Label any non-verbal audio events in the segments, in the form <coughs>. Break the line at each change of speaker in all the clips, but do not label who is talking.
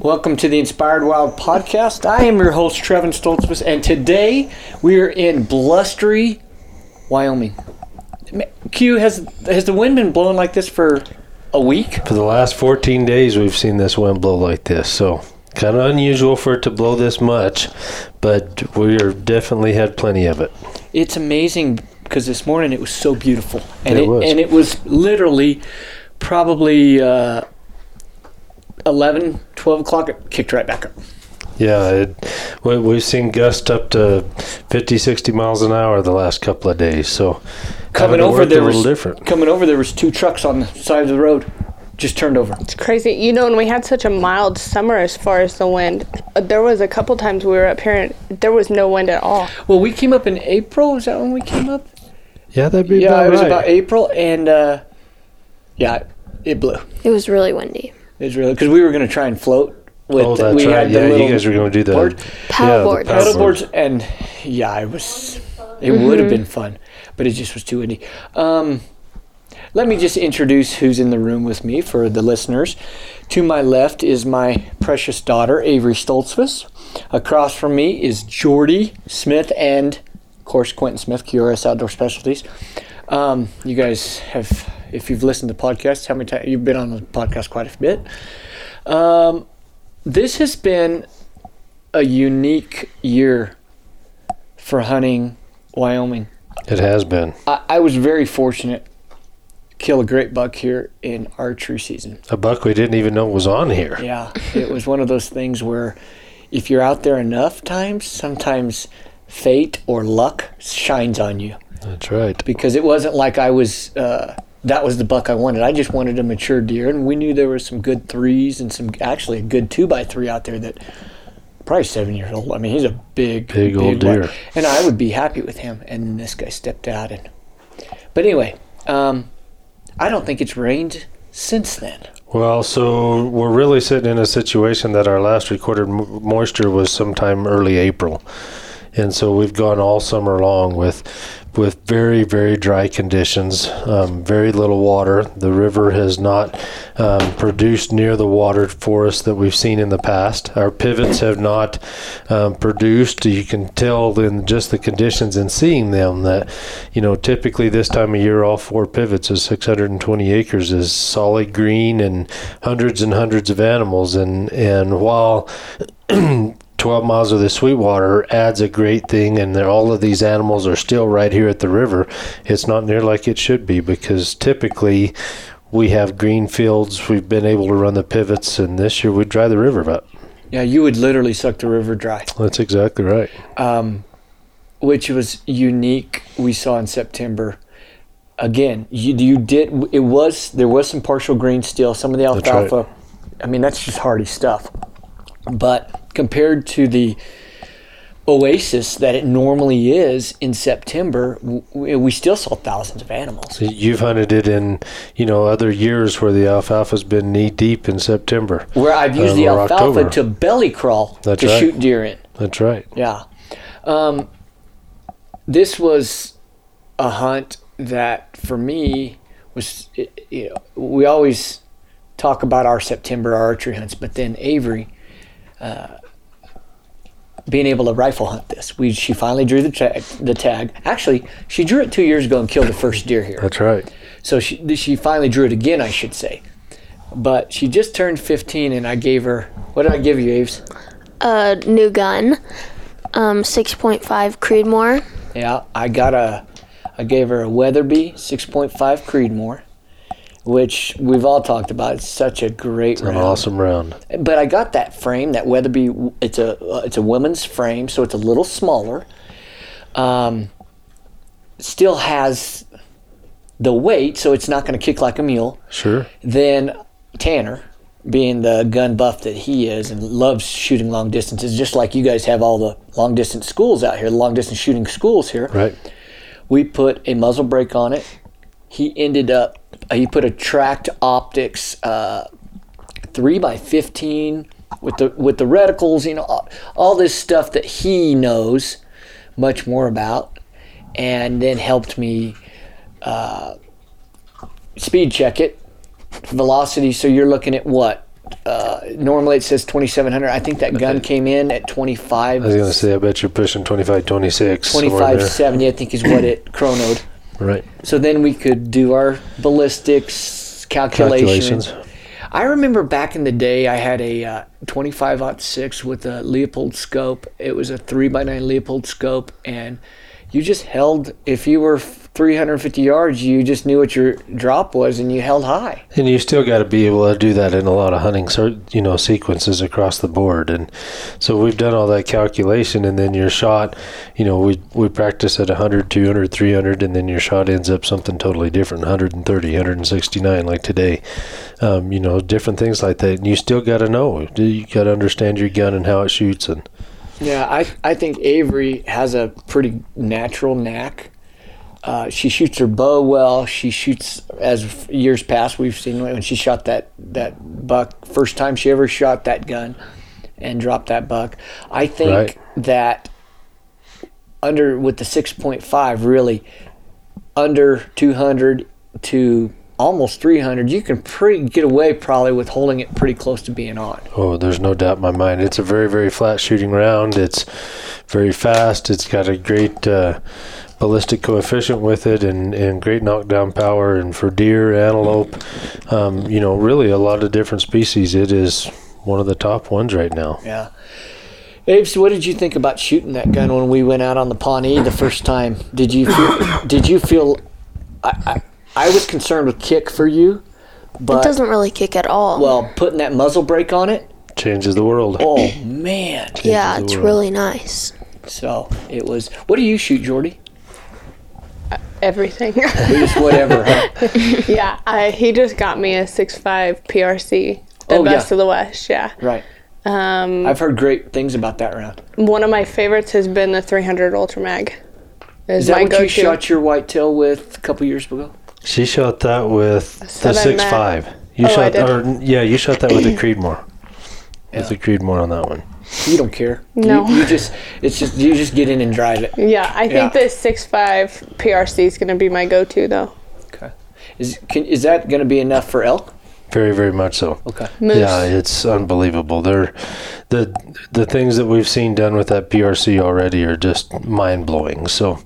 Welcome to the Inspired Wild podcast. I am your host, Trevin Stoltzfus, and today we are in blustery Wyoming. Q, has has the wind been blowing like this for a week?
For the last 14 days, we've seen this wind blow like this. So, kind of unusual for it to blow this much, but we are definitely had plenty of it.
It's amazing because this morning it was so beautiful, and
It
it,
was.
and it was literally probably uh, 11, 12 o'clock. It kicked right back up.
Yeah, it, we, we've seen gusts up to 50, 60 miles an hour the last couple of days. So,
Coming over there
a
was
different.
coming over there was two trucks on the side of the road, just turned over.
It's crazy. You know, and we had such a mild summer as far as the wind. uh, There was a couple times we were up here and there was no wind at all.
Well, we came up in April. Is that when we came up?
Yeah, that'd be
yeah,
about
it was
right.
about April, and uh, yeah, it blew.
It was really windy.
It was really because we were going to try and float. With,
oh, that's
we
right.
had the
Yeah,
little
you guys were going to do the
board.
Paddle
yeah, the
boards.
paddle boards, and yeah, it was. It would have been fun, but it just was too windy. Um, let me just introduce who's in the room with me for the listeners. To my left is my precious daughter, Avery Stoltzfus. Across from me is Jordy Smith and, of course, Quentin Smith, QRS Outdoor Specialties. Um, you guys have, if you've listened to podcasts, how many times you've been on the podcast quite a bit. Um, this has been a unique year for hunting Wyoming.
It has been.
I, I was very fortunate kill a great buck here in archery season.
A buck we didn't even know was on here.
Yeah, it was one of those things where if you're out there enough times, sometimes fate or luck shines on you
That's right.
because it wasn't like I was. Uh, that was the buck I wanted. I just wanted a mature deer, and we knew there were some good threes and some actually a good two by three out there that probably seven years old. I mean, he's a big,
Big old
buck.
deer.
and I would be happy with him. And then this guy stepped out, and but anyway, um, I don't think it's rained since then.
Well, so we're really sitting in a situation that our last recorded moisture was sometime early April, and so we've gone all summer long with with very very dry conditions, um, very little water. The river has not um, produced near the water for us that we've seen in the past. Our pivots have not um, produced. You can tell in just the conditions and seeing them that, you know, typically this time of year, all four pivots is 620 acres is solid green and hundreds and hundreds of animals. And and while <clears throat> 12 miles of the Sweetwater adds a great thing, and all of these animals are still right here at the river. It's not near like it should be because typically we have green fields. We've been able to run the pivots, and this year we dry the river up.
Yeah, you would literally suck the river dry.
That's exactly right.
um, which was unique. We saw in September. Again, you, you did. It was there was some partial green still. Some of the
That's right.
alfalfa. I mean, that's just hardy stuff. But compared to the oasis that it normally is in September, we still saw thousands of animals.
You've hunted it in, you know, other years where the alfalfa's been knee deep in September.
Where I've used
Um,
the alfalfa
October.
to belly crawl
That's
to
right.
shoot deer in.
That's right.
Yeah. Um, this was a hunt that for me was, you know, we always talk about our September archery hunts, but then Avery, uh, being able to rifle hunt this, we she finally drew the tag. The tag. Actually, she drew it two years ago and killed the first deer here.
That's right.
So she she finally drew it again, I should say. But she just turned 15, and I gave her what did I give you, Aves?
A new gun, um, 6.5 Creedmoor.
Yeah, I got a, I gave her a Weatherby 6.5 Creedmoor, which we've all talked about. It's such a great
An
round.
awesome round.
But I got that frame, that Weatherby. It's a uh, it's a woman's frame, so it's a little smaller. Um, still has the weight, so it's not going to kick like a mule.
Sure.
Then Tanner, being the gun buff that he is and loves shooting long distances, just like you guys have all the long distance schools out here, long distance shooting schools here.
Right.
We put a muzzle brake on it. He ended up, he put a Tract Optics uh, three by fifteen with the with the reticles, you know, all, all this stuff that he knows much more about, and then helped me uh, speed check it, velocity. So you're looking at what Uh, normally it says 2,700. I think that gun came in at 25.
I was gonna say, I bet you're pushing 25, 26.
25, 70, I think is what it chronoed.
Right.
So then we could do our ballistics calculations.
Calculations.
I remember back in the day, I had a uh, 25 6 with a Leupold scope. It was a 3x9 Leupold scope, and you just held, if you were 350 yards, you just knew what your drop was and you held high.
And you still got to be able to do that in a lot of hunting, you know, sequences across the board. And so we've done all that calculation, and then your shot, you know, we we practice at 100, 200, 300, and then your shot ends up something totally different, 130, 169, like today. Um, you know, different things like that. And you still got to know. You got to understand your gun and how it shoots. And
Yeah, I, I think Avery has a pretty natural knack. Uh, she shoots her bow well. She shoots, as years past we've seen when she shot that, that buck, first time she ever shot that gun and dropped that buck. I think
Right.
that under, with the 6.5, really, under 200 to almost 300, you can pretty get away probably with holding it pretty close to being on.
Oh, there's no doubt in my mind. It's a very, very flat shooting round. It's very fast. It's got a great uh, ballistic coefficient with it and, and great knockdown power. And for deer, antelope, um, you know, really a lot of different species, it is one of the top ones right now.
Yeah. Abe, so what did you think about shooting that gun when we went out on the Pawnee the first time? Did you feel, did you feel I, I I was concerned with kick for you, but It
doesn't really kick at all.
well, putting that muzzle brake on it,
Changes the world.
oh man.
yeah, it's
world.
really nice.
So it was. What do you shoot, Jordy?
Everything.
Just <laughs> whatever, huh?
yeah, I, he just got me a six five PRC, the
Oh, yeah.
best of the West. Yeah.
Right.
Um,
I've heard great things about that round.
one of my favorites has been the 300 Ultra Mag.
Is
my
that what
go-to.
you shot your whitetail with a couple years ago?
She shot that with the
Seven
six five. You
Oh, I
shot,
did?
or yeah, you shot that with a <coughs> Creedmoor.
Yeah.
With the Creedmoor on that one.
You don't care.
No.
You, you just. It's just. You just get in and drive it.
Yeah, I think
Yeah.
the 6.5 PRC is going to be my go-to though.
Okay. Is can, is that going to be enough for elk?
Very, very much so.
Okay.
Moose.
Yeah, it's unbelievable. They're the the things that we've seen done with that PRC already are just mind blowing. So,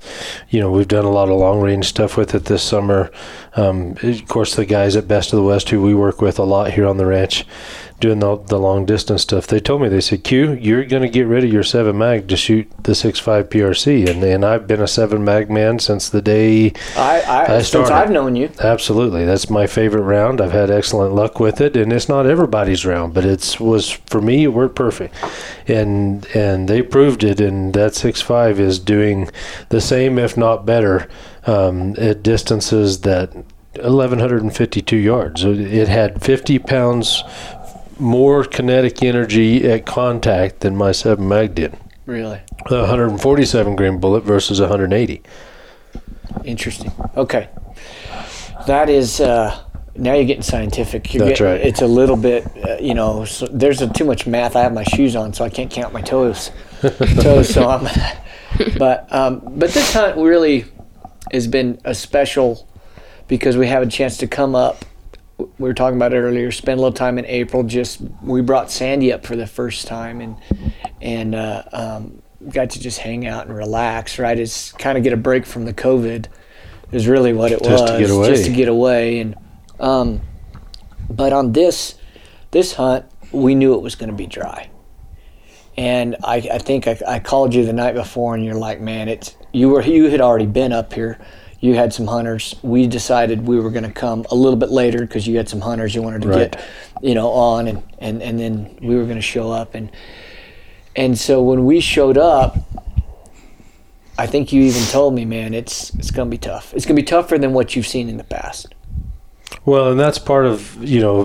you know, we've done a lot of long range stuff with it this summer. Um, of course, the guys at Best of the West, who we work with a lot here on the ranch, doing the, the long distance stuff, they told me they said, "Q, you're going to get rid of your seven mag to shoot the 6.5 PRC," and and I've been a seven mag man since the day
I, I,
I
since
started.
I've known you.
Absolutely, that's my favorite round. I've had excellent luck with it, and it's not everybody's round, but it's was for me. It worked perfect, and and they proved it. And that six five is doing the same, if not better, um, at distances that 1152 yards. It had 50 pounds more kinetic energy at contact than my seven mag did.
Really
A 147 grain bullet versus 180.
interesting. Okay. That is. Uh, now you're getting scientific. You're
That's
getting-
right.
It's a little bit. Uh, you know. So there's a, too much math. I have my shoes on, so I can't count my toes. <laughs> toes. So I'm. But um, but this hunt really has been a special because we have a chance to come up. We were talking about it earlier. Spend a little time in April. Just we brought Sandy up for the first time and and uh, um, got to just hang out and relax. Right, it's kind of get a break from the COVID. Is really what it
Just
was.
to get away.
Just to get away. And um, but on this this hunt, we knew it was going to be dry. And I, I think I, I called you the night before, and you're like, "Man, it's you were you had already been up here. You had some hunters. We decided we were going to come a little bit later because you had some hunters you wanted to
Right.
get, you know, on, and, and, and then we were going to show up, and and so when we showed up, I think you even told me, man, it's it's going to be tough. It's going to be tougher than what you've seen in the past.
Well, and that's part of you know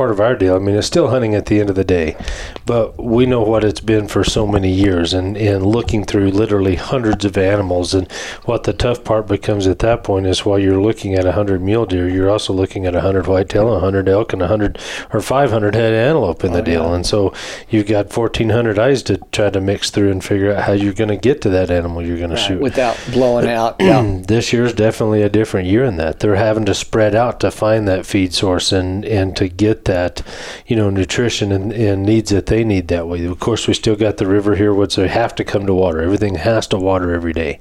part of our deal. I mean, it's still hunting at the end of the day, but we know what it's been for so many years, and and looking through literally hundreds of animals, and what the tough part becomes at that point is while you're looking at a hundred mule deer, you're also looking at a hundred whitetail, a hundred elk, and a hundred or five hundred head antelope in the
Oh,
deal,
yeah.
and so you've got fourteen hundred eyes to try to mix through and figure out how you're going to get to that animal you're going to shoot.
without blowing <clears throat> out. Yeah.
this year's definitely a different year in that they're having to spread out to find that feed source and and to get that, you know, nutrition and, and needs that they need that way. Of course, we still got the river here, which they have to come to water. Everything has to water every day,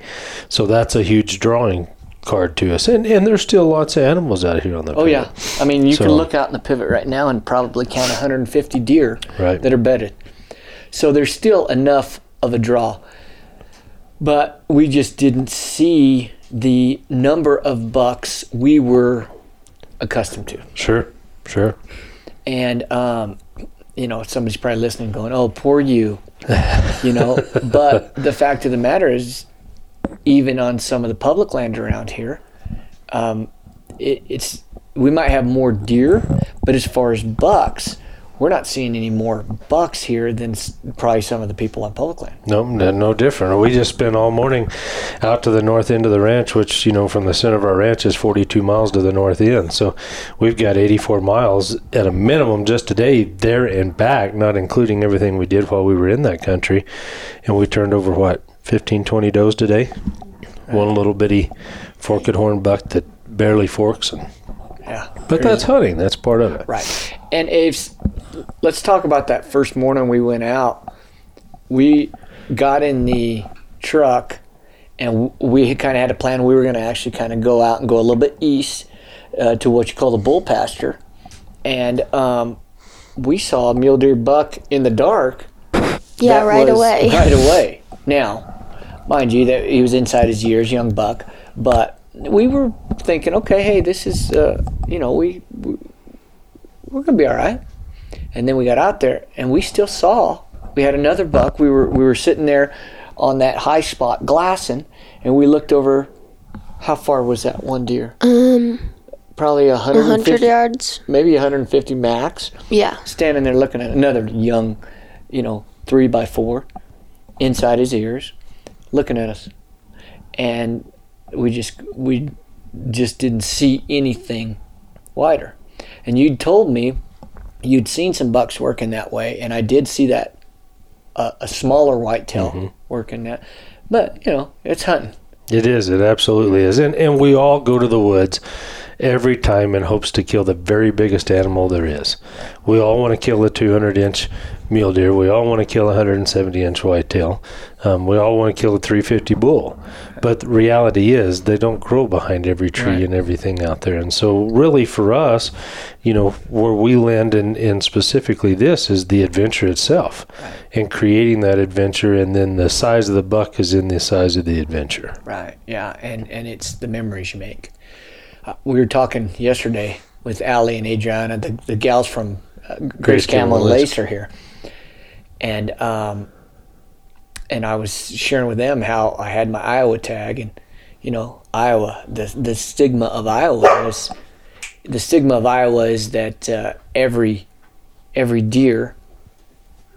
so that's a huge drawing card to us. And and there's still lots of animals out here on the.
Oh
pivot.
yeah, I mean you can look out in the pivot right now and probably count 150 deer
Right.
that are bedded. So there's still enough of a draw, but we just didn't see the number of bucks we were accustomed to.
Sure, sure.
And um, you know, somebody's probably listening, going, "Oh, poor you," you know. <laughs> but the fact of the matter is, even on some of the public land around here, um, it, it's we might have more deer, but as far as bucks, we're not seeing any more bucks here than probably some of the people on public land.
No, no, no different. We just spent all morning out to the north end of the ranch, which you know from the center of our ranch is 42 miles to the north end. So we've got 84 miles at a minimum just today there and back, not including everything we did while we were in that country. And we turned over what 15, 20 does today. One little bitty forked horn buck that barely forks, and
Yeah,
but that's hunting. That's part of it.
Right. And Aves, let's talk about that first morning we went out. We got in the truck and we kind of had a plan. We were going to actually kind of go out and go a little bit east uh, to what you call the bull pasture. And um, we saw a mule deer buck in the dark.
Yeah, right away.
Right <laughs> away. Now, mind you, that he was inside his years, young buck, but we were thinking, okay, hey, this is, uh, you know, we, we we're gonna be all right. And then we got out there, and we still saw. We had another buck. We were we were sitting there on that high spot glassing, and we looked over. How far was that one deer?
Um,
Probably
100
150,
yards.
maybe 150 max.
Yeah.
Standing there looking at another young, you know, three by four, inside his ears, looking at us, and we just we just didn't see anything wider. And you'd told me you'd seen some bucks working that way, and I did see that uh, a smaller whitetail working that. But you know, it's hunting.
It is. It absolutely is. And and we all go to the woods every time in hopes to kill the very biggest animal there is. We all want to kill a 200 inch mule deer. We all want to kill a 170 inch whitetail. Um, we all want to kill a 350 bull. But the reality is they don't grow behind every tree
Right.
and everything out there. And so really for us, you know, where we land in, in specifically this is the adventure itself and creating that adventure and then the size of the buck is in the size of the adventure.
Right. Yeah, and and it's the memories you make. We were talking yesterday with Allie and Adriana, the, the gals from uh, Grace,
Grace
Camel and
Camo and
Lace are here, and um, and I was sharing with them how I had my Iowa tag, and you know Iowa, the the stigma of Iowa is the stigma of Iowa is that uh, every every deer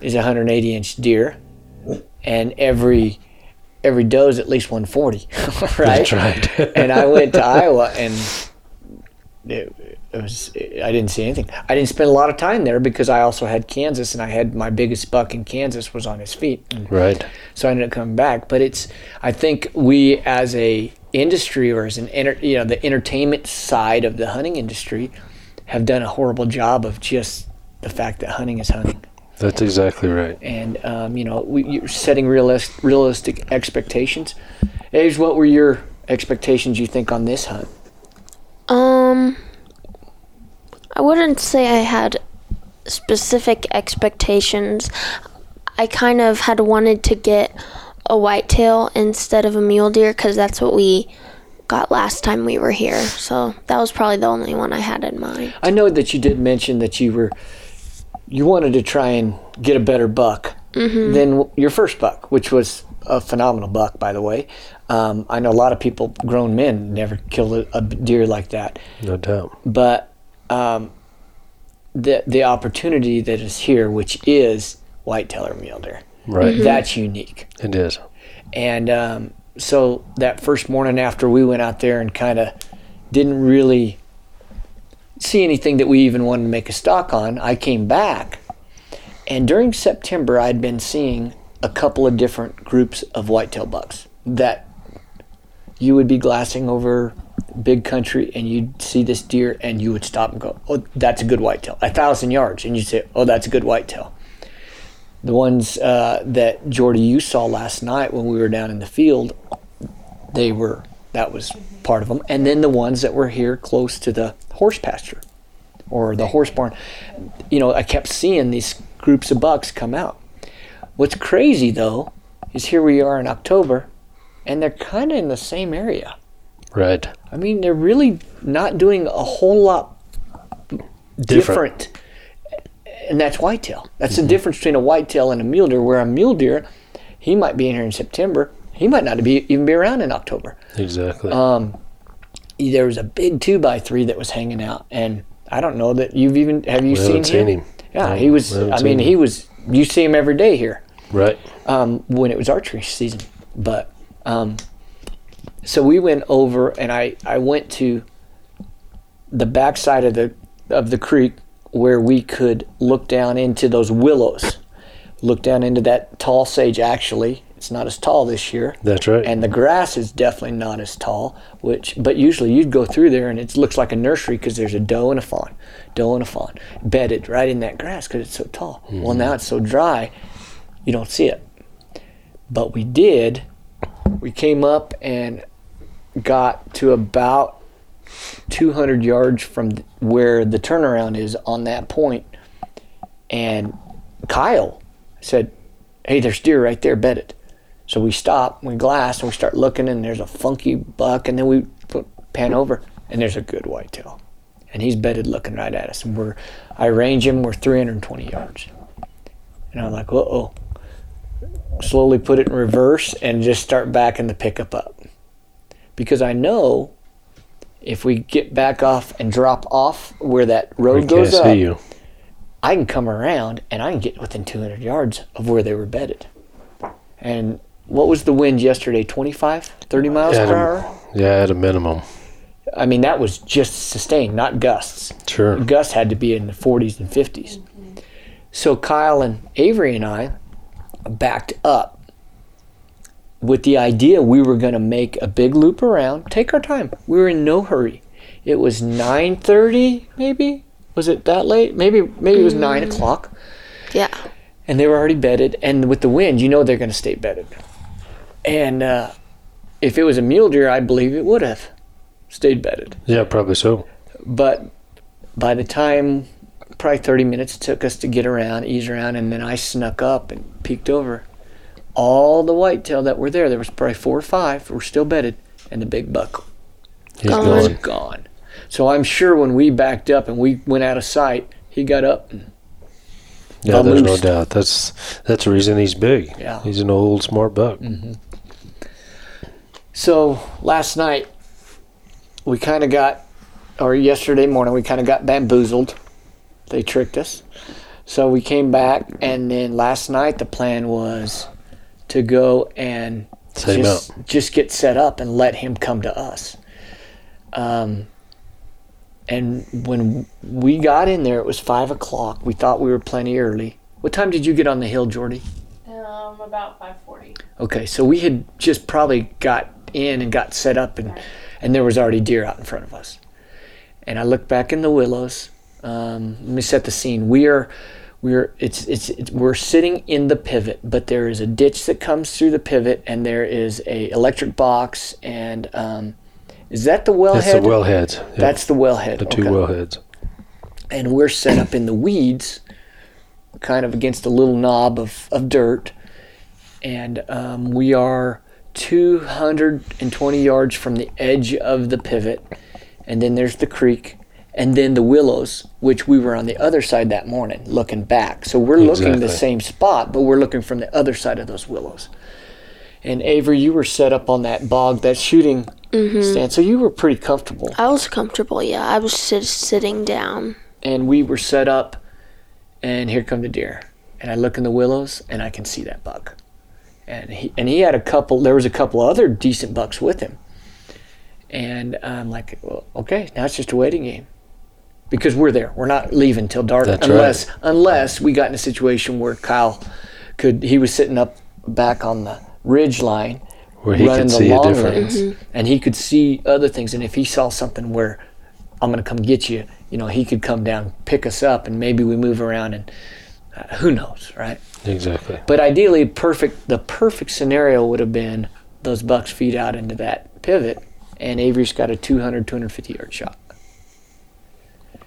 is a 180 inch deer, and every every doe is at least 140, <laughs> right?
That's right. <laughs>
and I went to Iowa and it, it was I didn't see anything. I didn't spend a lot of time there because I also had Kansas and I had my biggest buck in Kansas was on his feet.
Right.
so I ended up coming back. But it's I think we as a industry or as an enter, you know the entertainment side of the hunting industry have done a horrible job of just the fact that hunting is hunting
That's exactly right.
and um, you know we, you're setting realist, realistic expectations. Abe, what were your expectations? You think on this hunt?
Um, I wouldn't say I had specific expectations. I kind of had wanted to get a whitetail instead of a mule deer because that's what we got last time we were here. So that was probably the only one I had in mind.
I know that you did mention that you were you wanted to try and get a better buck than your first buck, which was a phenomenal buck, by the way. Um, I know a lot of people, grown men, never kill a, a deer like that.
No doubt.
but um, the the opportunity that is here, which is whitetail or mule deer,
Right.
that's unique.
It is.
And um, so that first morning after we went out there and kind of didn't really see anything that we even wanted to make a stock on, I came back. And during September, I'd been seeing a couple of different groups of whitetail bucks that you would be glassing over big country, and you'd see this deer, and you would stop and go, "Oh, that's a good whitetail." A thousand yards, and you'd say, "Oh, that's a good whitetail." The ones uh, that Jordy you saw last night when we were down in the field, they were that was part of them, and then the ones that were here close to the horse pasture or the horse barn. You know, I kept seeing these groups of bucks come out. What's crazy though is here we are in October, and they're kind of in the same area.
Right.
I mean, they're really not doing a whole lot different. And that's whitetail. That's the mm-hmm. difference between a whitetail and a mule deer. Where a mule deer, he might be in here in September. He might not be even be around in October.
Exactly.
Um, there was a big two by three that was hanging out, and I don't know that you've even have you seen,
haven't seen
him?
him.
Yeah,
No,
he was.
we
I mean,
him.
he was. You see him every day here
right.
um, when it was archery season. But um, so we went over, and I I went to the backside of the of the creek where we could look down into those willows, look down into that tall sage. Actually, it's not as tall this year.
That's right.
and the grass is definitely not as tall which but usually you'd go through there and it looks like a nursery because there's a doe and a fawn doe and a fawn bedded right in that grass because it's so tall. Mm-hmm. Well now it's so dry you don't see it. But we did we came up and got to about 200 yards from where the turnaround is on that point and kyle said hey there's deer right there bedded so we stop, we glass, and we start looking, and there's a funky buck, and then we put, pan over, and there's a good whitetail, and he's bedded looking right at us, and we're, I range him, we're 320 yards, and I'm like, uh oh. Slowly put it in reverse and just start backing the pickup up, because I know if we get back off and drop off where that road goes up. I can come around and I can get within 200 yards of where they were bedded. And what was the wind yesterday? 25, 30 miles
Yeah,
per
the-
hour?
Yeah, at a minimum.
I mean, that was just sustained, not gusts.
Sure.
Gusts had to be in the 40s and 50s. So Kyle and Avery and I backed up with the idea we were going to make a big loop around, take our time. We were in no hurry. It was 9:30, maybe. Was it that late? Maybe maybe it was nine mm. o'clock.
Yeah.
and they were already bedded. And with the wind, you know they're going to stay bedded. And uh, if it was a mule deer, I believe it would have stayed bedded.
Yeah, probably so.
But by the time, probably 30 minutes it took us to get around, ease around, and then I snuck up and peeked over. All the whitetail that were there, there was probably four or five, were still bedded, and the big buck
He's
Gone.
was
gone.
gone. So I'm sure when we backed up and we went out of sight, he got up and
Yeah,
Got
there's no doubt. That's that's the reason he's big.
Yeah.
He's an old smart buck.
So last night, we kind of got, or yesterday morning, we kind of got bamboozled. They tricked us. So we came back, and then last night the plan was to go and
Set him
just, just get set up and let him come to us. Um, and when we got in there, it was five o'clock. We thought we were plenty early. What time did you get on the hill, Jordy?
Um, about 540.
Okay, so we had just probably got in and got set up, and and there was already deer out in front of us. And I looked back in the willows. Um, let me set the scene. We are, we're it's, it's it's we're sitting in the pivot, but there is a ditch that comes through the pivot, and there is a electric box, and um, is that the wellhead?
That's the wellheads. Yeah,
That's the wellhead.
the two
okay
wellheads.
and we're set up in the weeds, kind of against a little knob of, of dirt. And um, we are 220 yards from the edge of the pivot. And then there's the creek. And then the willows, which we were on the other side that morning, looking back. So we're looking the same spot, but we're looking from the other side of those willows. And Avery, you were set up on that bog, that shooting mm-hmm. stand. So you were pretty comfortable.
I was comfortable, yeah. I was sit- sitting down.
and we were set up and here come the deer and i look in the willows and i can see that buck and he and he had a couple there was a couple other decent bucks with him. And i'm like well, okay now it's just a waiting game. Because we're there. We're not leaving till dark
That's
unless unless we got in a situation where kyle could he was sitting up back on the ridge line
Where he
running
could
the
see a
long
difference.
lanes, mm-hmm. and he could see other things. And if he saw something where I'm going to come get you, you know, he could come down, pick us up, and maybe we move around, and uh, who knows, right?
Exactly.
But ideally, perfect. The perfect scenario would have been those bucks feed out into that pivot, and Avery's got a 200, 250 yard shot.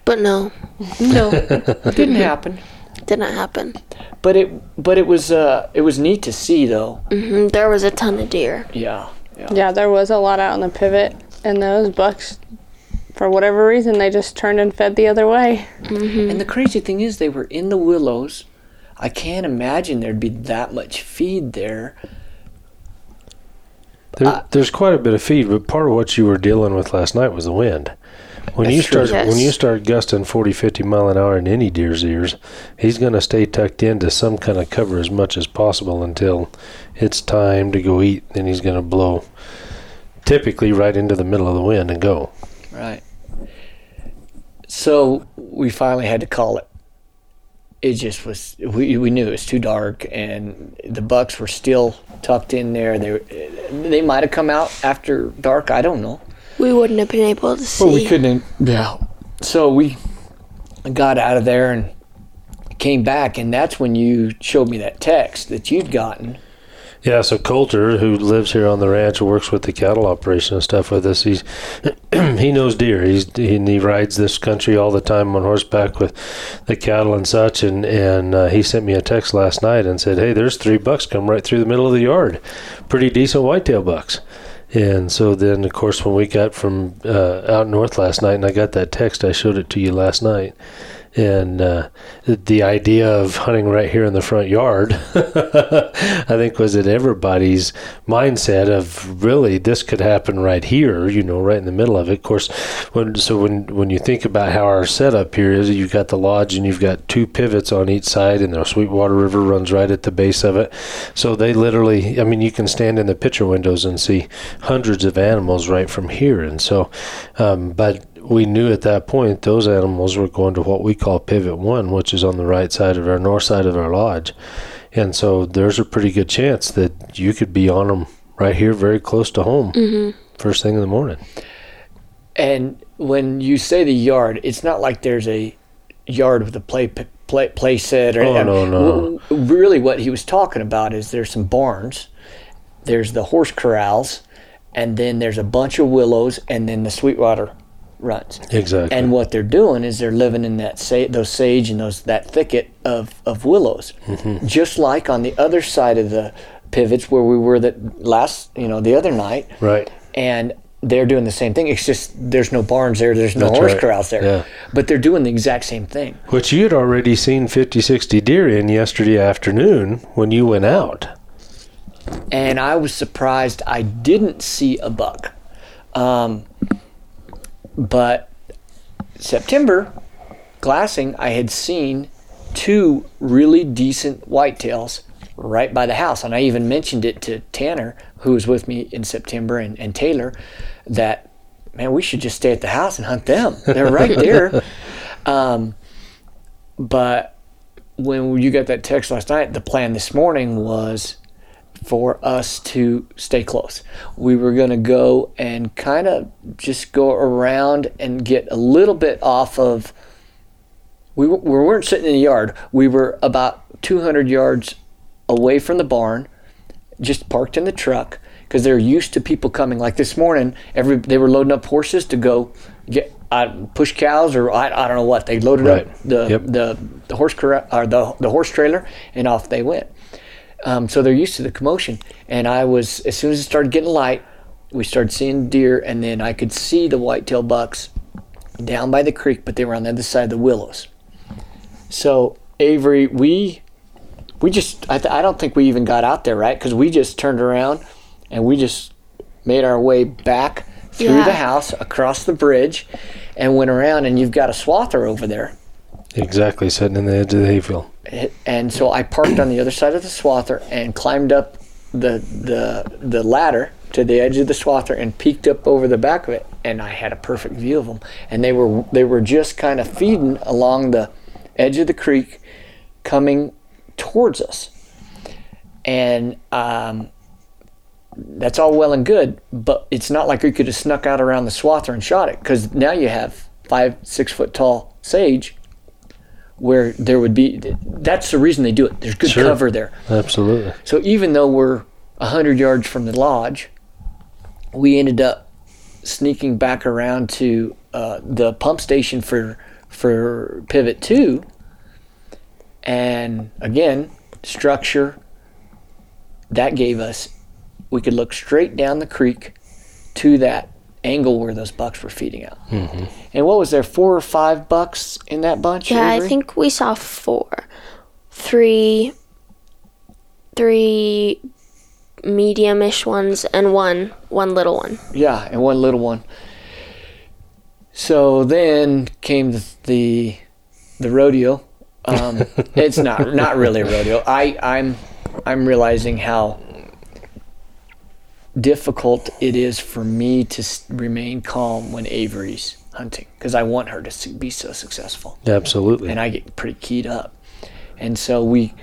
But no,
No, <laughs> didn't happen.
didn't happen.
But it, but it was, uh, it was neat to see though.
hmm There was a ton of deer.
Yeah, yeah.
Yeah, there was a lot out on the pivot, and those bucks, for whatever reason, they just turned and fed the other way.
And the crazy thing is, they were in the willows. I can't imagine there'd be that much feed there.
There,
Uh,
there's quite a bit of feed, but part of what you were dealing with last night was the wind. When
That's
you
true.
start
Yes.
when you start gusting 40, 50 mile an hour in any deer's ears, he's going to stay tucked into some kind of cover as much as possible until it's time to go eat. Then he's going to blow, typically right into the middle of the wind and go.
Right. So we finally had to call it. It just was. We, we knew it was too dark, and the bucks were still tucked in there. They they might have come out after dark. I don't know.
We wouldn't have been able to see.
But we couldn't. Yeah. So we got out of there and came back, and that's when you showed me that text that you'd gotten.
Yeah, so Coulter, who lives here on the ranch, works with the cattle operation and stuff with us. He's <clears throat> he knows deer. He's he, he rides this country all the time on horseback with the cattle and such. And and uh, he sent me a text last night and said, "Hey, there's three bucks come right through the middle of the yard, pretty decent whitetail bucks." And so then, of course, when we got from uh, out north last night, and I got that text, I showed it to you last night. And uh, the- idea of hunting right here in the front yard, <laughs> I think, was in everybody's mindset of really this could happen right here, you know, right in the middle of it. Of course, when so when when you think about how our setup here is, you've got the lodge and you've got two pivots on each side, and the Sweetwater River runs right at the base of it. So they literally, I mean, you can stand in the picture windows and see hundreds of animals right from here. And so, um, but we knew at that point those animals were going to what we call pivot one, which is on the right side of our north side of our lodge. And so there's a pretty good chance that you could be on them right here, very close to home, mm-hmm. first thing in the morning.
And when you say the yard, it's not like there's a yard with a play play, play set or
Oh, no, no.
Really, what he was talking about is there's some barns, there's the horse corrals, and then there's a bunch of willows, and then the Sweetwater runs.
Exactly.
And what they're doing is they're living in that sa- those sage and those that thicket of, of willows,
Mm-hmm.
just like on the other side of the pivots where we were that last you know the other night
right.
and they're doing the same thing. It's just there's no barns there, there's no
That's
horse
right.
corrals there,
Yeah.
but they're doing the exact same thing.
Which you had already seen 50, 60 deer in yesterday afternoon when you went out.
And I was surprised I didn't see a buck, um, but September glassing I had seen two really decent whitetails right by the house, and I even mentioned it to Tanner, who was with me in September, and, and Taylor, that man, we should just stay at the house and hunt them. They're right <laughs> there. um, but when you got that text last night, the plan this morning was for us to stay close. We were going to go and kind of just go around and get a little bit off of. We, we weren't sitting in the yard. We were about 200 yards away from the barn, just parked in the truck because they're used to people coming. Like this morning, every they were loading up horses to go get uh, push cows or I, I don't know what. They loaded
Right.
up the,
Yep.
the the horse or the the horse trailer and off they went. Um, so they're used to the commotion. And I was as soon as it started getting light, we started seeing deer, and then I could see the whitetail bucks down by the creek, but they were on the other side of the willows. So Avery, we we just I, th- I don't think we even got out there right because we just turned around and we just made our way back through
Yeah.
the house across the bridge and went around and you've got a swather over there
Exactly, sitting in the edge of the hayfield.
And so I parked on the other side of the swather and climbed up the the the ladder to the edge of the swather and peeked up over the back of it and I had a perfect view of them and they were they were just kind of feeding along the edge of the creek coming towards us. And um, that's all well and good, but it's not like we could have snuck out around the swather and shot it because now you have five, six foot tall sage where there would be. That's the reason they do it. There's good
Sure.
cover there.
Absolutely.
So even though we're a hundred yards from the lodge, we ended up sneaking back around to uh, the pump station for for Pivot Two, and again, structure that gave us we could look straight down the creek to that angle where those bucks were feeding out. And what was there, four or five bucks in that bunch?
Yeah, I think we saw four, three, three medium-ish ones, and one one little one.
Yeah, and one little one. So then came the the, the rodeo. Um, <laughs> it's not not really a rodeo. I I'm I'm realizing how difficult it is for me to remain calm when Avery's hunting because I want her to be so successful
Absolutely.
and I get pretty keyed up. And so we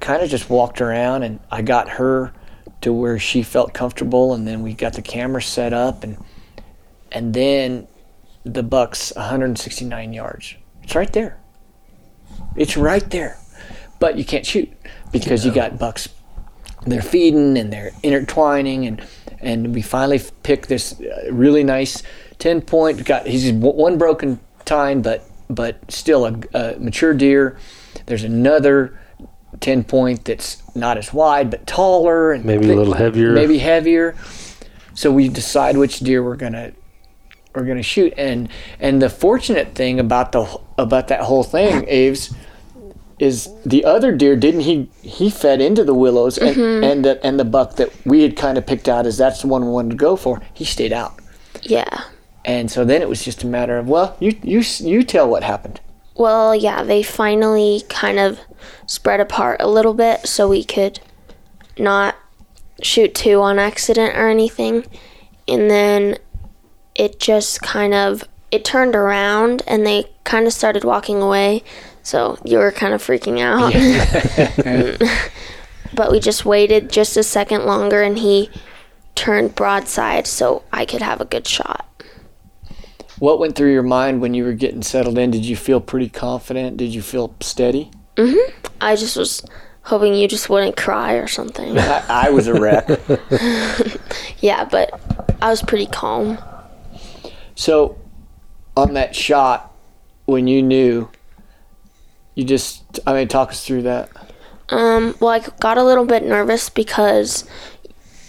kind of just walked around, and I got her to where she felt comfortable, and then we got the camera set up, and and then the buck's 169 yards. It's right there. It's right there, but you can't shoot because you got bucks. They're feeding and they're intertwining, and and we finally pick this uh, really nice 10 point. Got he's one broken tine, but but still a, a mature deer. There's another 10 point that's not as wide but taller and
Maybe a little heavier.
Maybe heavier. So we decide which deer we're gonna we're gonna shoot. And and the fortunate thing about the about that whole thing, Aves, is the other deer didn't he he fed into the willows and mm-hmm. and the, and the buck that we had kind of picked out as that's the one we wanted to go for. He stayed out.
Yeah.
And so then it was just a matter of well, you you you tell what happened.
Well, yeah, they finally kind of spread apart a little bit so we could not shoot two on accident or anything. And then it just kind of it turned around and they kind of started walking away. So you were kind of freaking out. <laughs> <laughs> but we just waited just a second longer and he turned broadside so I could have a good shot.
What went through your mind when you were getting settled in? Did you feel pretty confident? Did you feel steady? Mhm.
I just was hoping you just wouldn't cry or something.
I, <laughs> I was a wreck.
Yeah, but I was pretty calm.
So, on that shot, when you knew, you just, I mean, talk us through that.
Um, well, I got a little bit nervous because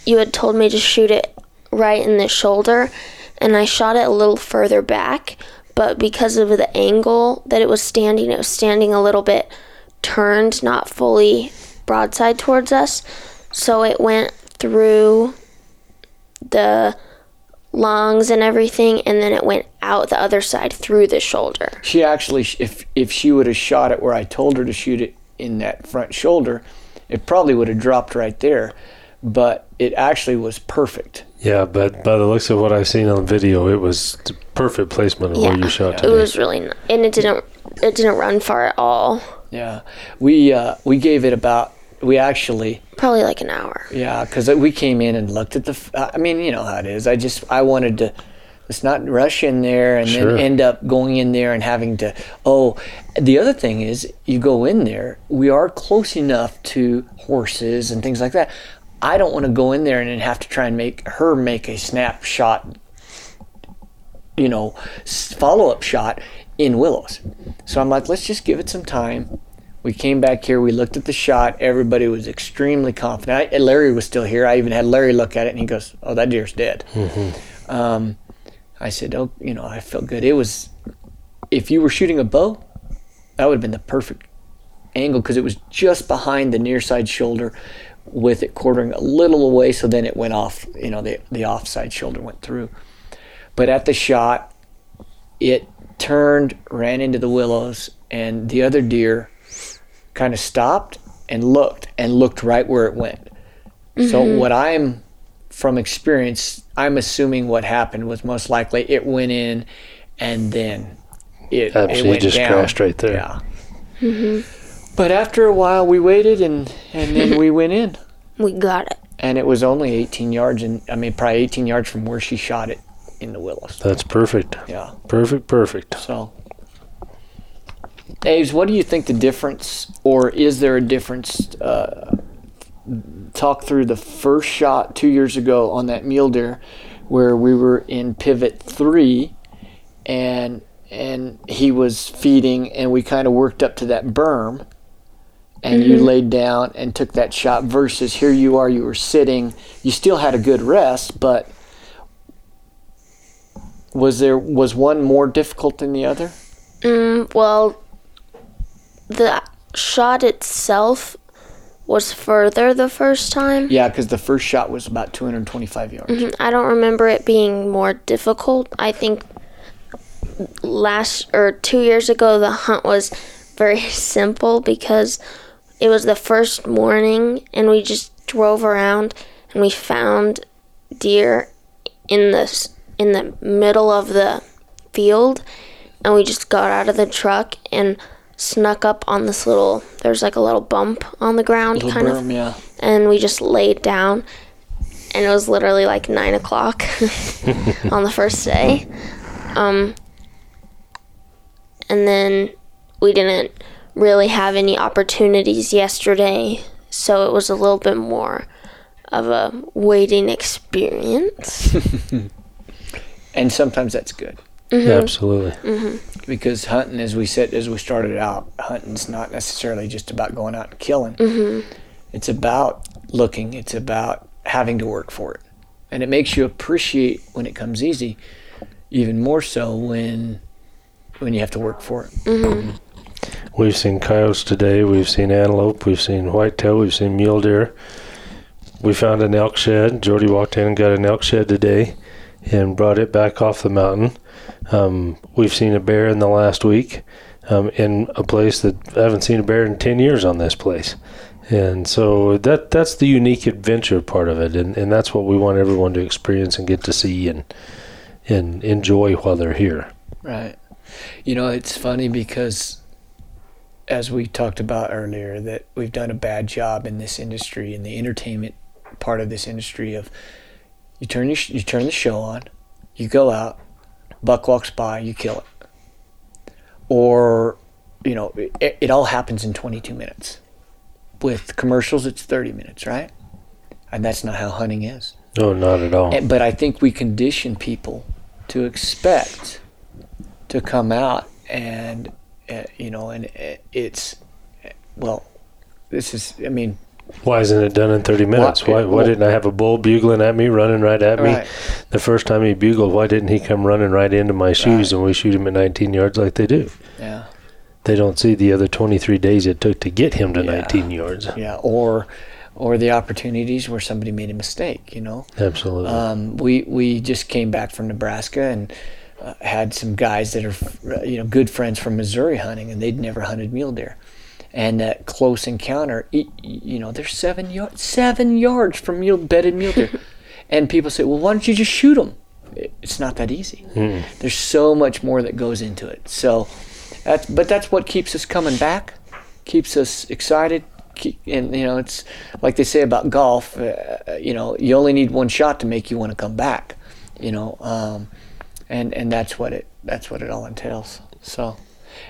you had told me to shoot it right in the shoulder, and I shot it a little further back. But because of the angle that it was standing, it was standing a little bit turned, not fully broadside towards us. So it went through the lungs and everything, and then it went out the other side through the shoulder.
She actually, if if she would have shot it where I told her to shoot it in that front shoulder, it probably would have dropped right there. But it actually was perfect.
Yeah, but by the looks of what I've seen on video, it was the perfect placement of where you shot
It
today.
was really, n- and it didn't, it didn't run far at all.
Yeah, we uh, we gave it about. We actually
Probably like an hour.
Yeah, because we came in and looked at the. f- I mean, you know how it is. I just I wanted to. Let's not rush in there and
Sure.
then end up going in there and having to. Oh, the other thing is, you go in there. We are close enough to horses and things like that. I don't want to go in there and then have to try and make her make a snapshot. You know, follow up shot in willows. So I'm like, let's just give it some time. We came back here. We looked at the shot. Everybody was extremely confident. I, Larry was still here. I even had Larry look at it, and he goes, "Oh, that deer's dead." Um, I said, "Oh, you know, I felt good. It was. If you were shooting a bow, that would have been the perfect angle because it was just behind the near side shoulder, with it quartering a little away. So then it went off. You know, the the offside shoulder went through. But at the shot, it turned, ran into the willows, and the other deer kind of stopped and looked and looked right where it went. So mm-hmm. what I'm from experience, I'm assuming what happened was most likely it went in and then it, it went
just
down.
crashed right there.
Yeah. Mm-hmm. But after a while, we waited and and then <laughs> we went in
We got it.
and it was only 18 yards, and I mean probably 18 yards from where she shot it in the willows.
That's perfect.
Yeah.
Perfect, perfect.
So, Aves, what do you think the difference, or is there a difference? Uh, talk through the first shot two years ago on that mule deer, where we were in pivot three, and and he was feeding, and we kind of worked up to that berm, and you laid down and took that shot. Versus here you are, you were sitting, you still had a good rest, but was there was one more difficult than the other?
Mm, well, the shot itself was further the first time.
Yeah, because the first shot was about 225 yards.
Mhm, I don't remember it being more difficult. I think last or two years ago, the hunt was very <laughs> simple because it was the first morning and we just drove around and we found deer in the s- in the middle of the field and we just got out of the truck and snuck up on this little there's like a little bump on the ground
Little
kind of.
yeah.
and we just laid down and it was literally like nine o'clock <laughs> <laughs> on the first day. Um, and then we didn't really have any opportunities yesterday so it was a little bit more of a waiting experience. <laughs>
And sometimes that's good Mm-hmm.
Absolutely. Mm-hmm.
because hunting, as we said, as we started out, hunting's not necessarily just about going out and killing. Mm-hmm. It's about looking. It's about having to work for it, and it makes you appreciate when it comes easy, even more so when when you have to work for it.
We've seen coyotes today. We've seen antelope. We've seen whitetail. We've seen mule deer. We found an elk shed. Jordy walked in and got an elk shed today and brought it back off the mountain. Um, we've seen a bear in the last week um, in a place that I haven't seen a bear in 10 years on this place. And so that that's the unique adventure part of it. And, and that's what we want everyone to experience and get to see and, and enjoy while they're here.
Right. You know, it's funny because as we talked about earlier that we've done a bad job in this industry in the entertainment part of this industry of you turn your, you turn the show on, you go out, buck walks by, you kill it. Or you know, it, it all happens in 22 minutes. With commercials it's 30 minutes, right? And that's not how hunting is.
No, not at all.
And- But I think we condition people to expect to come out and, uh, you know, and uh, it's, uh, well, this is, I mean,
Why isn't it done in 30 minutes?
Why-
Why, didn't I have a bull bugling at me, running right at me?
Right.
The first time he bugled, why didn't he come running right into my shoes
Right.
and we shoot him at 19 yards like they do?
yeah,
They don't see the other 23 days it took to get him to
Yeah.
19 yards.
yeah, or, or the opportunities where somebody made a mistake, you know.
Absolutely.
Um, we we just came back from Nebraska and uh, had some guys that are you know good friends from Missouri hunting, and they'd never hunted mule deer. And that close encounter, you know, they're seven yards, seven yards from mule bedded mule deer, and people say, "Well, why don't you just shoot them?" It's not that easy. There's so much more that goes into it. So, that's but that's what keeps us coming back, keeps us excited, and you know, it's like they say about golf. Uh, you know, you only need one shot to make you want to come back. You know, um, and and that's what it that's what it all entails. So,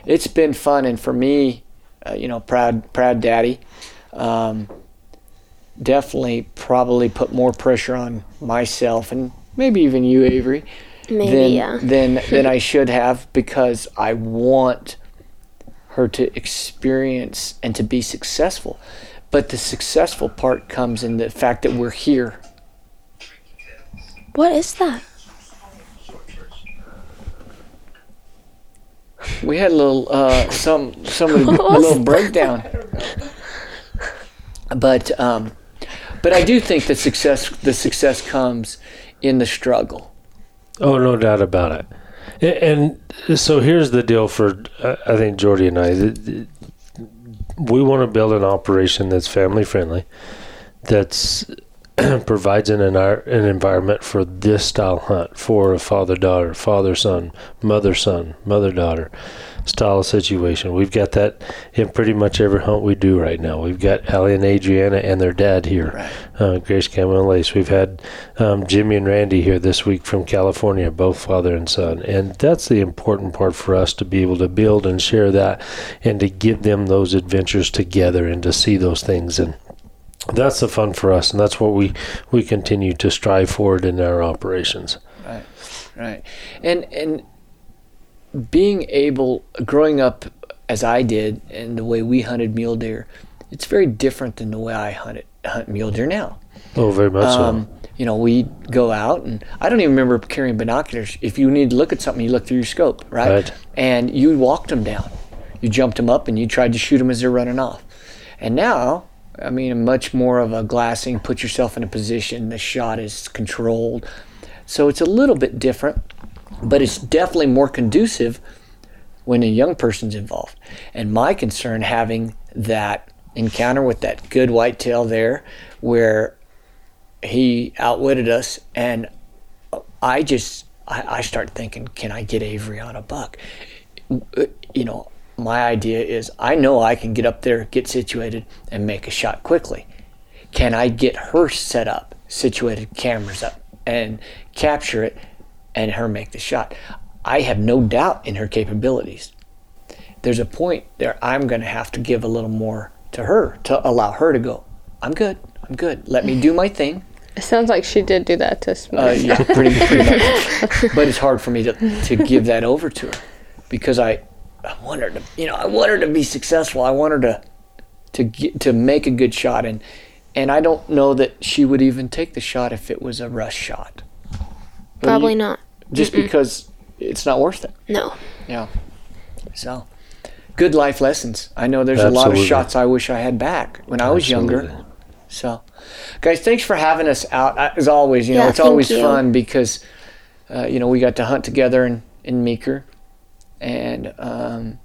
it's been fun, and for me, uh, you know, proud proud daddy. Um, definitely, probably put more pressure on myself and maybe even you, Avery,
maybe
than,
yeah
than than <laughs> I should have because I want her to experience and to be successful. But the successful part comes in the fact that we're here.
what is that
We had a little uh, some some a <laughs> little breakdown. But um, but I do think that success the success comes in the struggle.
oh, no doubt about it. A- And so here's the deal for, uh, I think, Jordy and I. Th- th- We want to build an operation that's family friendly, that's <clears throat> provides an, an environment for this style hunt for a father daughter, father son, mother son, mother daughter. style situation. We've got that in pretty much every hunt we do right now. We've got Allie and Adriana and their dad here,
Right.
uh, Grace Camo and Lace. We've had um, Jimmy and Randy here this week from California, both father and son. And that's the important part for us to be able to build and share that and to give them those adventures together and to see those things. And that's the fun for us. And that's what we, we continue to strive forward in our operations.
Right, right, and and being able, growing up as I did, and the way we hunted mule deer, it's very different than the way I hunt it, hunt mule deer now.
Oh, very much so.
Um, you know, we go out, and I don't even remember carrying binoculars. If you need to look at something, you look through your scope, right?
Right.
And you walked them down. You jumped them up, and you tried to shoot them as they're running off. And now, I mean, much more of a glassing. Put yourself in a position. The shot is controlled, so it's a little bit different, but it's definitely more conducive when a young person's involved. And my concern having that encounter with that good whitetail there, where he outwitted us, and I just I, I start thinking, can I get Avery on a buck? You know, my idea is I know I can get up there, get situated, and make a shot quickly. Can I get her set up, situated, cameras up, and capture it, and her make the shot? I have no doubt in her capabilities. There's a point there I'm going to have to give a little more to her to allow her to go. I'm good. I'm good. Let me do my thing.
It sounds like she did do that to Smith.
Uh, yeah, pretty, pretty much. But it's hard for me to, to give that over to her because I, I want her to, you know, I want her to be successful. I want her to, to get, to make a good shot, and and I don't know that she would even take the shot if it was a rush shot. What
Probably
you-
not.
Just because it's not worth it.
No.
Yeah. So, good life lessons. I know there's a lot of shots I wish I had back when I was younger.
Absolutely.
So, guys, thanks for having us out. As always, you know,
Yeah,
it's always
you.
fun because, uh, you know, we got to hunt together in, in Meeker. And, um,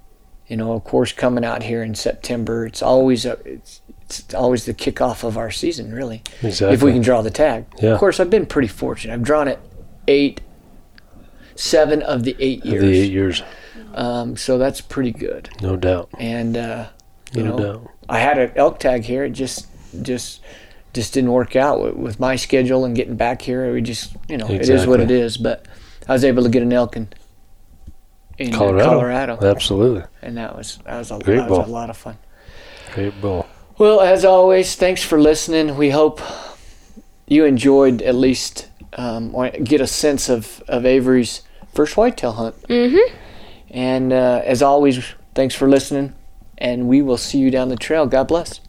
you know, of course, coming out here in September, it's always a, it's, it's always the kickoff of our season, really.
Exactly.
If we can draw the tag.
Yeah.
Of course, I've been pretty fortunate. I've drawn it eight, seven of the eight years.
the eight years,
Um, so that's pretty good.
no doubt.
And uh, you
No
know,
doubt.
I had an elk tag here. It just just just didn't work out with, with my schedule and getting back here. We just you know it is what it is. But I was able to get an elk in in
Colorado.
Colorado,
Absolutely.
and that was that was a,
Great
that was a lot of fun.
Great bull.
Well, as always, thanks for listening. We hope you enjoyed at least um, get a sense of, of Avery's first whitetail hunt.
Mm-hmm.
And uh, as always, thanks for listening, and we will see you down the trail. God bless.